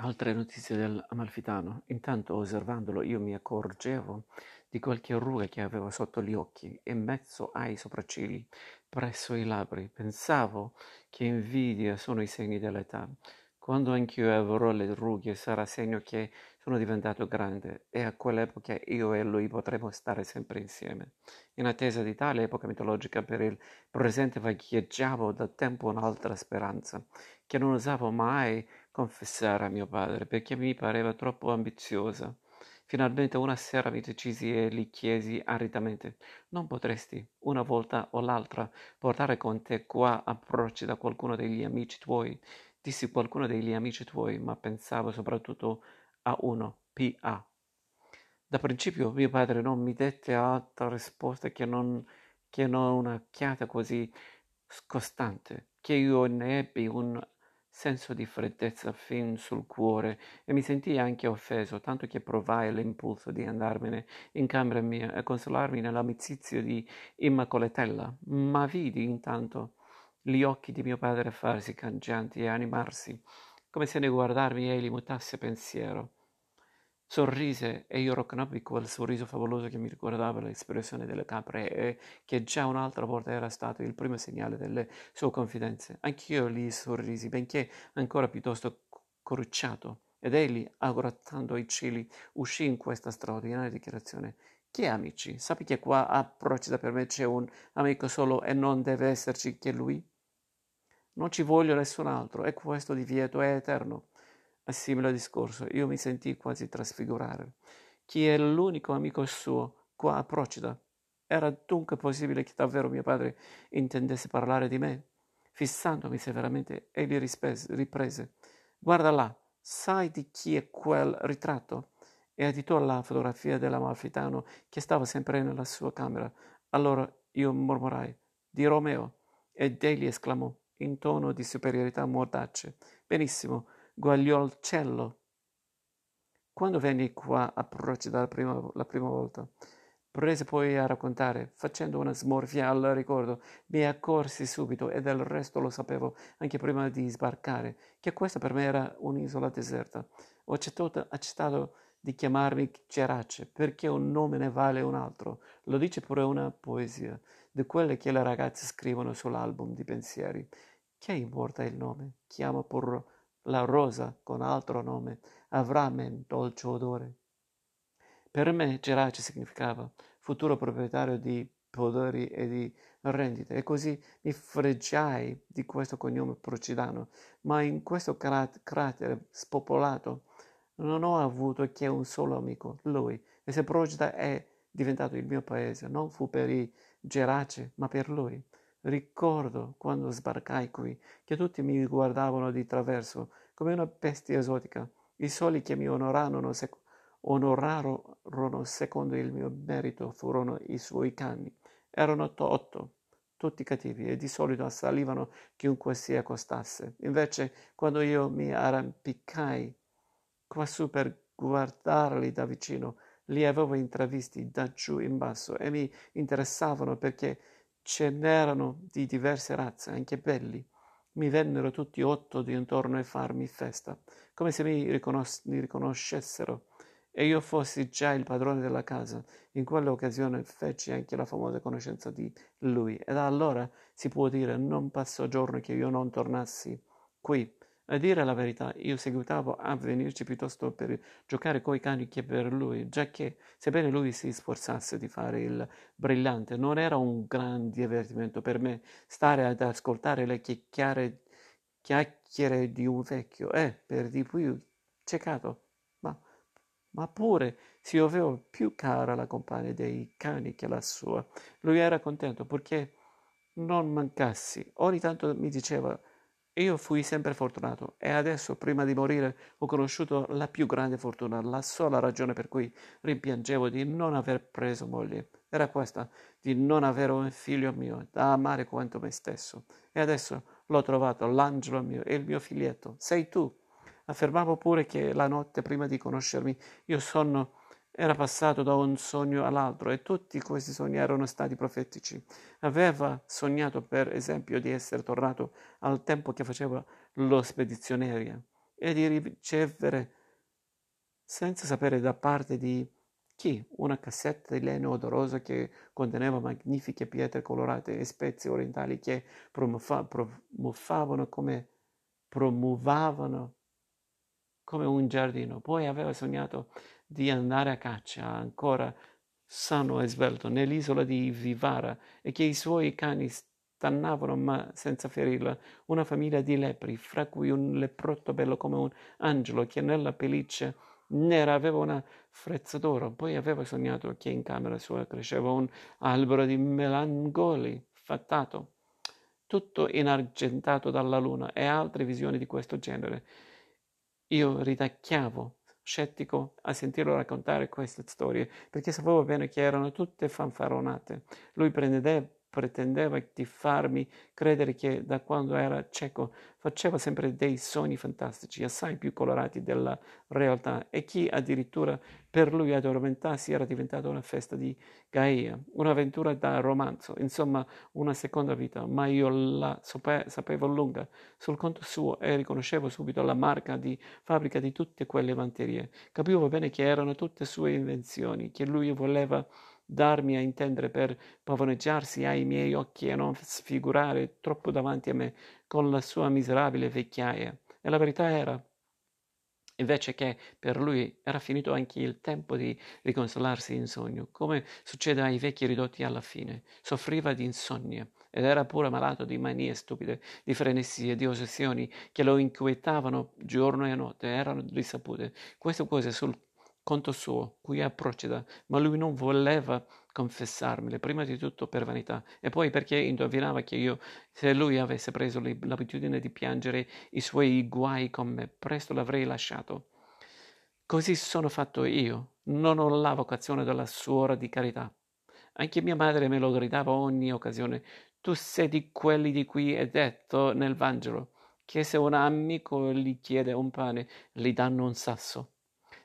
Altre notizie dell'Amalfitano. Intanto, osservandolo, io mi accorgevo di qualche ruga che aveva sotto gli occhi, in mezzo ai sopraccigli, presso i labbri. Pensavo che invidia sono i segni dell'età. Quando anch'io avrò le rughe sarà segno che sono diventato grande e a quell'epoca io e lui potremo stare sempre insieme. In attesa di tale epoca mitologica per il presente vagheggiavo da tempo un'altra speranza, che non osavo mai confessare a mio padre perché mi pareva troppo ambiziosa. Finalmente una sera mi decisi e gli chiesi aridamente: Non potresti, una volta o l'altra, portare con te qua approcci da qualcuno degli amici tuoi? Dissi qualcuno degli amici tuoi, ma pensavo soprattutto a uno, P.A. Da principio mio padre non mi dette altra risposta che non, che non una chiata così scostante, che io ne ebbi un senso di freddezza fin sul cuore e mi sentii anche offeso, tanto che provai l'impulso di andarmene in camera mia e consolarmi nell'amicizia di Immacolatella, ma vidi intanto gli occhi di mio padre farsi cangianti e animarsi, come se ne guardarmi egli mutasse pensiero. Sorrise e io riconobbi quel sorriso favoloso che mi ricordava l'espressione delle capre e che già un'altra volta era stato il primo segnale delle sue confidenze. Anch'io gli sorrisi, benché ancora piuttosto corrucciato, ed egli, aggrattando i cieli, uscì in questa straordinaria dichiarazione. Che amici? Sappi che qua a Procida per me c'è un amico solo e non deve esserci che lui? Non ci voglio nessun altro, e questo divieto è eterno. A simile discorso, io mi sentii quasi trasfigurare. Chi è l'unico amico suo qua a Procida? Era dunque possibile che davvero mio padre intendesse parlare di me? Fissandomi severamente, egli riprese. Guarda là, sai di chi è quel ritratto? E additò la fotografia dell'amalfitano che stava sempre nella sua camera. Allora io mormorai, di Romeo, ed egli esclamò, in tono di superiorità mordace, benissimo, Guagliolcello. Quando venni qua a Procida la prima, la prima volta, prese poi a raccontare, facendo una smorfia al ricordo, mi accorsi subito, e del resto lo sapevo anche prima di sbarcare, che questa per me era un'isola deserta. Ho accettato, accettato di chiamarmi Gerace, perché un nome ne vale un altro. Lo dice pure una poesia, di quelle che le ragazze scrivono sull'album di pensieri. Che importa il nome? Chiama pure la rosa con altro nome avrà men dolce odore. Per me Gerace significava futuro proprietario di poderi e di rendite e così mi fregiai di questo cognome procidano, ma in questo cratere spopolato non ho avuto che un solo amico, lui, e se Procida è diventato il mio paese, non fu per i Gerace, ma per lui. Ricordo quando sbarcai qui che tutti mi guardavano di traverso come una bestia esotica. I soli che mi onorarono, sec- onorarono secondo il mio merito furono i suoi cani. Erano otto, tutti cattivi e di solito assalivano chiunque si accostasse. Invece, quando io mi arrampicai quassù per guardarli da vicino, li avevo intravisti da giù in basso e mi interessavano perché Ce n'erano di diverse razze, anche belli. Mi vennero tutti otto di intorno a farmi festa, come se mi, riconos- mi riconoscessero e io fossi già il padrone della casa. In quell'occasione feci anche la famosa conoscenza di lui e da allora si può dire non passò giorno che io non tornassi qui a dire la verità, io seguitavo a venirci piuttosto per giocare coi cani che per lui, giacché, sebbene lui si sforzasse di fare il brillante, non era un gran divertimento per me stare ad ascoltare le chiacchiere, chiacchiere di un vecchio e, per di più, ciecato. Ma, ma pure si aveva più cara la compagna dei cani che la sua. Lui era contento perché non mancassi. Ogni tanto mi diceva io fui sempre fortunato e adesso, prima di morire, ho conosciuto la più grande fortuna. La sola ragione per cui rimpiangevo di non aver preso moglie era questa, di non avere un figlio mio da amare quanto me stesso. E adesso l'ho trovato, l'angelo mio e il mio figlietto. Sei tu. Affermavo pure che la notte prima di conoscermi io sono era passato da un sogno all'altro e tutti questi sogni erano stati profetici. Aveva sognato, per esempio, di essere tornato al tempo che faceva lo spedizionario, e di ricevere, senza sapere da parte di chi, una cassetta di legno odoroso che conteneva magnifiche pietre colorate e spezie orientali che promuovavano come, promuovavano come un giardino. Poi aveva sognato di andare a caccia ancora sano e svelto nell'isola di Vivara e che i suoi cani stannavano ma senza ferirla, una famiglia di lepri, fra cui un leprotto bello come un angelo che nella pelliccia nera aveva una frezza d'oro. Poi aveva sognato che in camera sua cresceva un albero di melangoli fattato, tutto inargentato dalla luna e altre visioni di questo genere. Io ritacchiavo scettico a sentirlo raccontare queste storie, perché sapevo bene che erano tutte fanfaronate. Lui prendeva pretendeva di farmi credere che da quando era cieco faceva sempre dei sogni fantastici, assai più colorati della realtà, e che addirittura per lui addormentarsi era diventata una festa di Gaia, un'avventura da romanzo, insomma una seconda vita, ma io la sapevo lunga sul conto suo e riconoscevo subito la marca di fabbrica di tutte quelle vanterie. Capivo bene che erano tutte sue invenzioni, che lui voleva darmi a intendere per pavoneggiarsi ai miei occhi e non sfigurare troppo davanti a me con la sua miserabile vecchiaia. E la verità era invece che per lui era finito anche il tempo di riconsolarsi in sogno, come succede ai vecchi ridotti alla fine. Soffriva di insonnia ed era pure malato di manie stupide, di frenesie, di ossessioni che lo inquietavano giorno e notte, erano risapute. Queste cose sul conto suo, cui è proceda, ma lui non voleva confessarmele, prima di tutto per vanità, e poi perché indovinava che io, se lui avesse preso l'abitudine di piangere i suoi guai con me, presto l'avrei lasciato. Così sono fatto io, non ho la vocazione della suora di carità. Anche mia madre me lo gridava ogni occasione. Tu sei di quelli di cui è detto nel Vangelo, che se un amico gli chiede un pane, gli danno un sasso.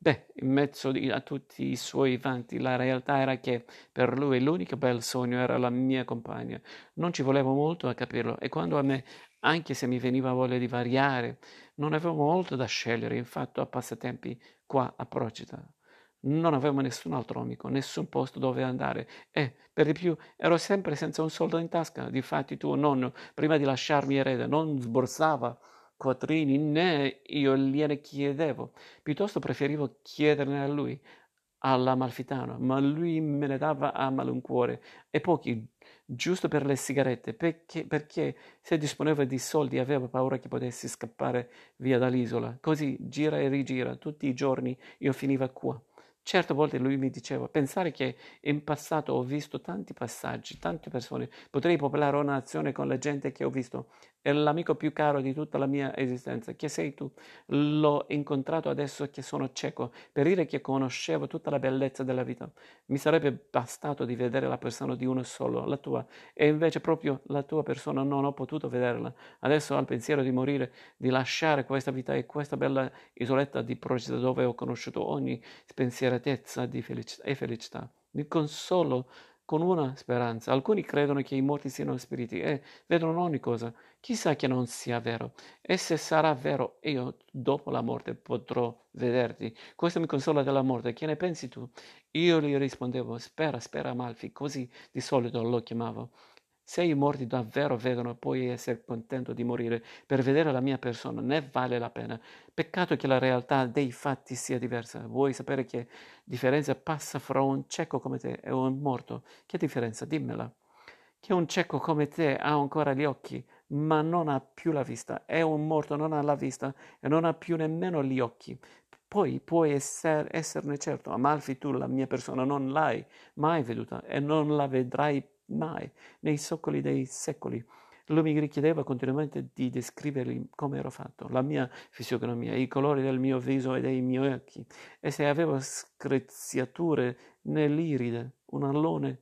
Beh, in mezzo a tutti i suoi vanti, la realtà era che per lui l'unico bel sogno era la mia compagna. Non ci volevo molto a capirlo e quando a me, anche se mi veniva voglia di variare, non avevo molto da scegliere, infatti a passatempi qua a Procida. Non avevo nessun altro amico, nessun posto dove andare e, per di più, ero sempre senza un soldo in tasca. Difatti tuo nonno, prima di lasciarmi erede, non sborsava quattrini né io gliene chiedevo, piuttosto preferivo chiederne a lui, all'amalfitano, ma lui me ne dava a malincuore e pochi, giusto per le sigarette, perché, perché se disponeva di soldi aveva paura che potessi scappare via dall'isola. Così gira e rigira, tutti i giorni io finiva qua. Certe volte lui mi diceva, pensare che in passato ho visto tanti passaggi, tante persone, potrei popolare una nazione con la gente che ho visto, è l'amico più caro di tutta la mia esistenza, che sei tu. L'ho incontrato adesso che sono cieco, per dire che conoscevo tutta la bellezza della vita. Mi sarebbe bastato di vedere la persona di uno solo, la tua, e invece proprio la tua persona non ho potuto vederla. Adesso al pensiero di morire, di lasciare questa vita e questa bella isoletta di Procida dove ho conosciuto ogni spensieratezza felicità e felicità. Mi consolo con una speranza. Alcuni credono che i morti siano spiriti e vedono ogni cosa. Chissà che non sia vero. E se sarà vero, io dopo la morte potrò vederti. Questo mi consola della morte. Che ne pensi tu? Io gli rispondevo, spera, spera Malfi, così di solito lo chiamavo. Se i morti davvero vedono, puoi essere contento di morire per vedere la mia persona, ne vale la pena. Peccato che la realtà dei fatti sia diversa. Vuoi sapere che differenza passa fra un cieco come te e un morto? Che differenza? Dimmela. Che un cieco come te ha ancora gli occhi, ma non ha più la vista, e un morto non ha la vista e non ha più nemmeno gli occhi. Poi puoi esser, esserne certo, Amalfi tu la mia persona non l'hai mai veduta e non la vedrai più mai, nei soccoli dei secoli. Lui mi richiedeva continuamente di descrivergli come ero fatto, la mia fisionomia, i colori del mio viso e dei miei occhi, e se avevo screziature nell'iride, un allone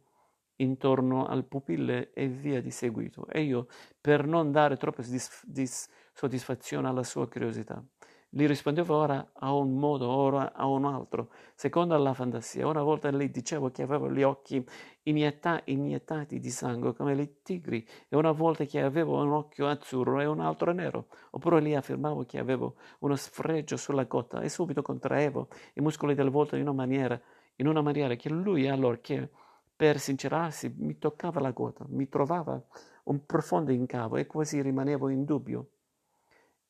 intorno al pupille e via di seguito. E io, per non dare troppa dis- dis- soddisfazione alla sua curiosità, Gli rispondevo ora a un modo, ora a un altro, secondo la fantasia. Una volta le dicevo che avevo gli occhi inietta- iniettati di sangue come i tigri, e una volta che avevo un occhio azzurro e un altro nero. Oppure gli affermavo che avevo uno sfregio sulla cotta e subito contraevo i muscoli del volto in una maniera, in una maniera che lui allorché per sincerarsi mi toccava la gola, mi trovava un profondo incavo e quasi rimanevo in dubbio.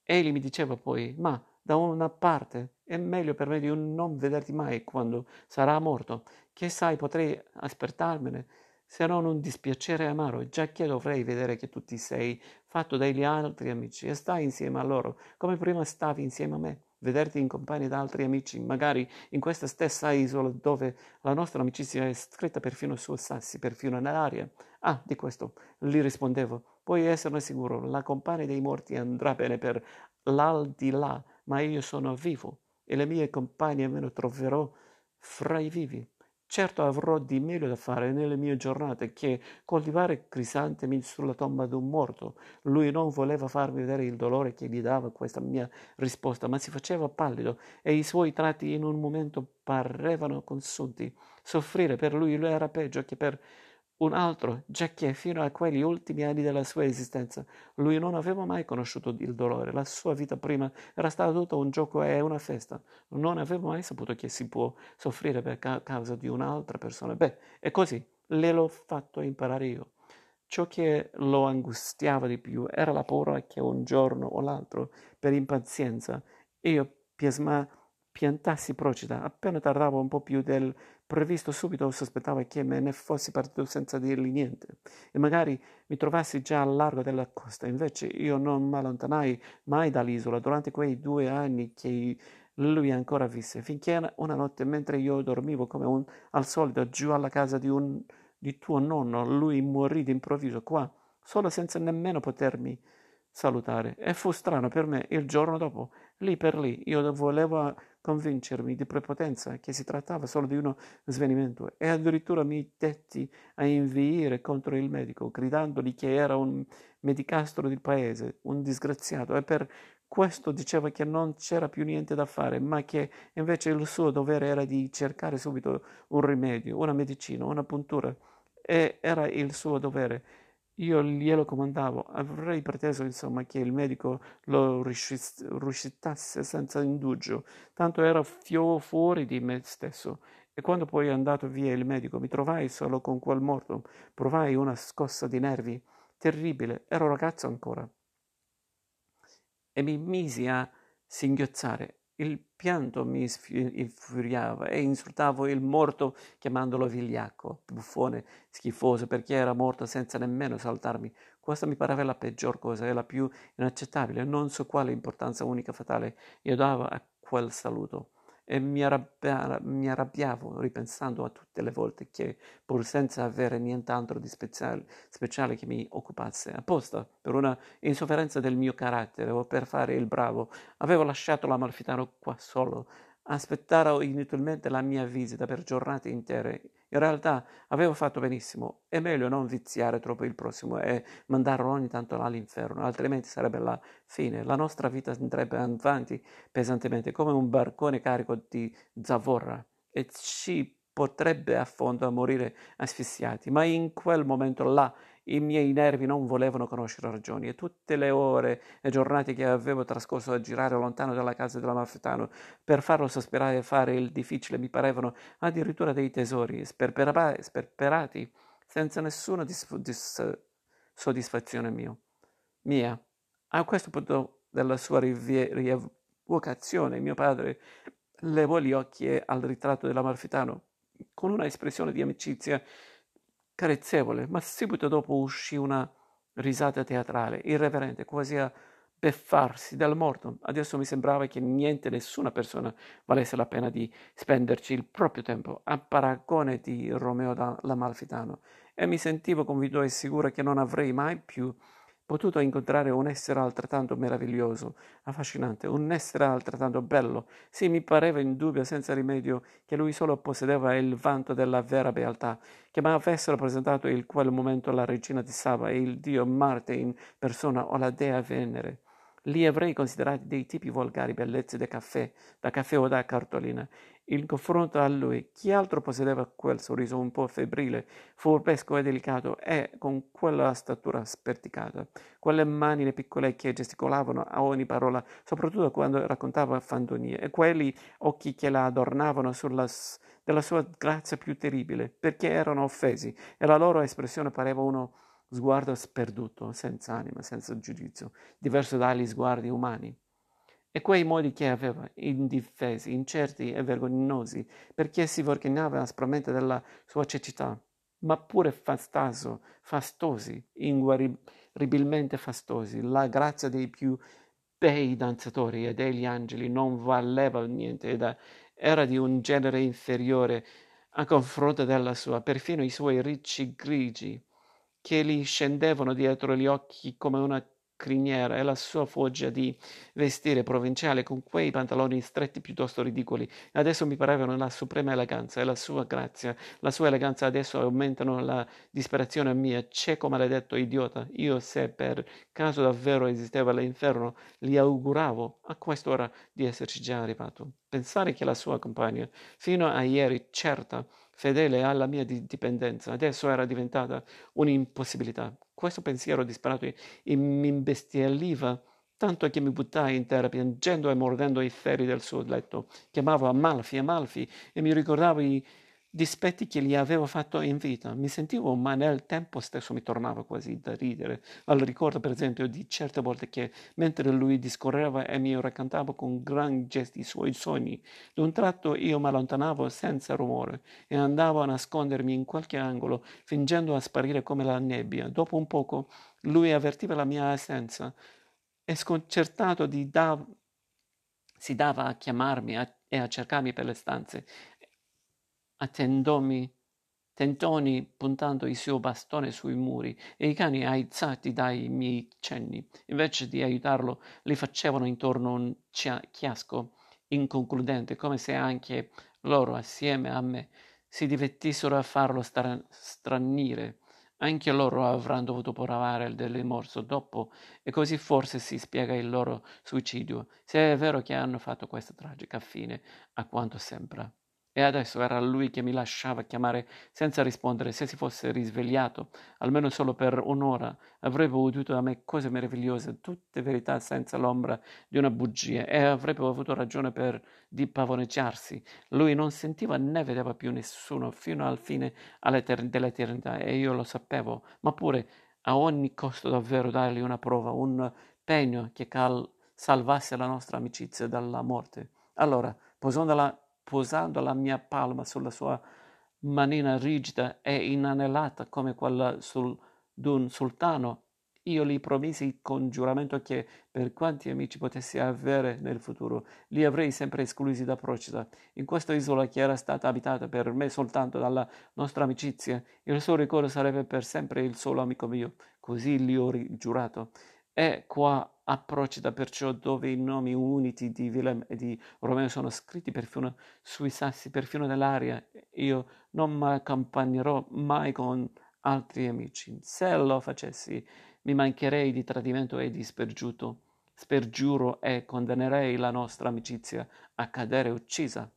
Egli mi diceva poi, ma da una parte è meglio per me di non vederti mai quando sarà morto, che sai potrei aspettarmene, se non un dispiacere amaro, già che dovrei vedere che tu ti sei fatto degli altri amici e stai insieme a loro, come prima stavi insieme a me vederti in compagnia da altri amici, magari in questa stessa isola dove la nostra amicizia è scritta perfino sui sassi, perfino nell'aria. Ah, di questo gli rispondevo. Puoi esserne sicuro, la compagnia dei morti andrà bene per l'aldilà, ma io sono vivo e le mie compagne me ne troverò fra i vivi. Certo avrò di meglio da fare nelle mie giornate che coltivare crisantemi sulla tomba d'un morto. Lui non voleva farmi vedere il dolore che gli dava questa mia risposta, ma si faceva pallido e i suoi tratti in un momento parevano consunti. Soffrire per lui era peggio che per un altro, giacché fino a quegli ultimi anni della sua esistenza lui non aveva mai conosciuto il dolore. La sua vita prima era stata tutta un gioco e una festa. Non aveva mai saputo che si può soffrire per ca- causa di un'altra persona. Beh, e così le l'ho fatto imparare io. Ciò che lo angustiava di più era la paura che un giorno o l'altro, per impazienza, io piasma, piantassi procida. Appena tardavo un po' più del previsto subito sospettava che me ne fossi partito senza dirgli niente e magari mi trovassi già al largo della costa. Invece io non mi allontanai mai dall'isola durante quei due anni che lui ancora visse, finché una notte mentre io dormivo come un, al solito giù alla casa di, un, di tuo nonno, lui morì d'improvviso qua, solo senza nemmeno potermi salutare. E fu strano per me il giorno dopo, lì per lì, io volevo convincermi di prepotenza che si trattava solo di uno svenimento e addirittura mi detti a inviare contro il medico, gridandogli che era un medicastro di paese, un disgraziato, e per questo diceva che non c'era più niente da fare, ma che invece il suo dovere era di cercare subito un rimedio, una medicina, una puntura, e era il suo dovere. Io glielo comandavo, avrei preteso insomma che il medico lo risuscitasse senza indugio, tanto era fio fuori di me stesso. E quando poi è andato via il medico mi trovai solo con quel morto, provai una scossa di nervi. Terribile, ero ragazzo ancora. E mi misi a singhiozzare. Il pianto mi infuriava e insultavo il morto chiamandolo vigliacco, buffone, schifoso, perché era morto senza nemmeno saltarmi. Questa mi pareva la peggior cosa e la più inaccettabile. Non so quale importanza unica fatale io davo a quel saluto e mi, arrabbia, mi, arrabbiavo ripensando a tutte le volte che, pur senza avere nient'altro di speciale, speciale, che mi occupasse, apposta per una insofferenza del mio carattere o per fare il bravo, avevo lasciato l'amalfitano qua solo, aspettare inutilmente la mia visita per giornate intere in realtà avevo fatto benissimo, è meglio non viziare troppo il prossimo e mandarlo ogni tanto all'inferno, altrimenti sarebbe la fine. La nostra vita andrebbe avanti pesantemente come un barcone carico di zavorra e ci potrebbe a fondo a morire asfissiati. Ma in quel momento là i miei nervi non volevano conoscere ragioni e tutte le ore e giornate che avevo trascorso a girare lontano dalla casa dell'amalfitano per farlo sospirare e fare il difficile mi parevano addirittura dei tesori sperperati senza nessuna dis- dis- soddisfazione mio. mia. A questo punto della sua rievocazione mio padre levò gli occhi al ritratto dell'amalfitano con una espressione di amicizia carezzevole, ma subito dopo uscì una risata teatrale, irreverente, quasi a beffarsi dal morto. Adesso mi sembrava che niente, nessuna persona valesse la pena di spenderci il proprio tempo a paragone di Romeo da l'Amalfitano e mi sentivo convinto e sicuro che non avrei mai più potuto incontrare un essere altrettanto meraviglioso, affascinante, un essere altrettanto bello. Sì, mi pareva indubbio senza rimedio che lui solo possedeva il vanto della vera beatà, che mi avessero presentato in quel momento la regina di Saba e il dio Marte in persona o la dea Venere. li avrei considerati dei tipi volgari bellezze da caffè, da caffè o da cartolina. In confronto a lui, chi altro possedeva quel sorriso un po' febbrile, furbesco e delicato, e con quella statura sperticata, quelle manine piccole che gesticolavano a ogni parola, soprattutto quando raccontava fandonie, e quegli occhi che la adornavano sulla della sua grazia più terribile, perché erano offesi, e la loro espressione pareva uno sguardo sperduto, senza anima, senza giudizio, diverso dagli sguardi umani e quei modi che aveva, indifesi, incerti e vergognosi, perché si vergognava aspramente della sua cecità, ma pure fastoso, fastosi, inguaribilmente fastosi. La grazia dei più bei danzatori e degli angeli non valeva niente ed era di un genere inferiore a confronto della sua, perfino i suoi ricci grigi, che gli scendevano dietro gli occhi come una criniera e la sua foggia di vestire provinciale con quei pantaloni stretti piuttosto ridicoli. Adesso mi parevano la suprema eleganza e la sua grazia. La sua eleganza adesso aumentano la disperazione mia. Cieco maledetto idiota io se per caso davvero esisteva l'inferno gli auguravo a quest'ora di esserci già arrivato pensare che la sua compagna fino a ieri certa fedele alla mia dipendenza adesso era diventata un'impossibilità questo pensiero disperato mi imbestialiva tanto che mi buttai in terra piangendo e mordendo i ferri del suo letto. Chiamavo Amalfi, Amalfi e mi ricordavo i dispetti che gli avevo fatto in vita. Mi sentivo, ma nel tempo stesso mi tornava quasi da ridere, al ricordo per esempio di certe volte che, mentre lui discorreva e mi raccontava con gran gesti i suoi sogni, d'un tratto io mi allontanavo senza rumore e andavo a nascondermi in qualche angolo, fingendo a sparire come la nebbia. Dopo un poco lui avvertiva la mia assenza e sconcertato da... si dava a chiamarmi a... e a cercarmi per le stanze attendomi tentoni puntando il suo bastone sui muri e i cani aizzati dai miei cenni. Invece di aiutarlo li facevano intorno un chiasco inconcludente come se anche loro assieme a me si divertissero a farlo stra- stranire anche loro avranno dovuto provare del rimorso dopo e così forse si spiega il loro suicidio se è vero che hanno fatto questa tragica fine a quanto sembra e adesso era lui che mi lasciava chiamare senza rispondere. Se si fosse risvegliato, almeno solo per un'ora, avrebbe udito da me cose meravigliose, tutte verità senza l'ombra di una bugia, e avrebbe avuto ragione per di pavoneggiarsi. Lui non sentiva né vedeva più nessuno fino al fine dell'eternità, e io lo sapevo, ma pure a ogni costo davvero dargli una prova, un pegno che cal- salvasse la nostra amicizia dalla morte. Allora, posondola posando la mia palma sulla sua manina rigida e inanellata come quella sul, d'un sultano, io gli promisi con giuramento che, per quanti amici potessi avere nel futuro, li avrei sempre esclusi da Procida. In questa isola che era stata abitata per me soltanto dalla nostra amicizia, il suo ricordo sarebbe per sempre il solo amico mio. Così gli ho giurato. E qua a Procida perciò dove i nomi uniti di Willem e di Romeo sono scritti perfino sui sassi, perfino nell'aria, io non mi accompagnerò mai con altri amici. Se lo facessi, mi mancherei di tradimento e di spergiuto, spergiuro e condannerei la nostra amicizia a cadere uccisa.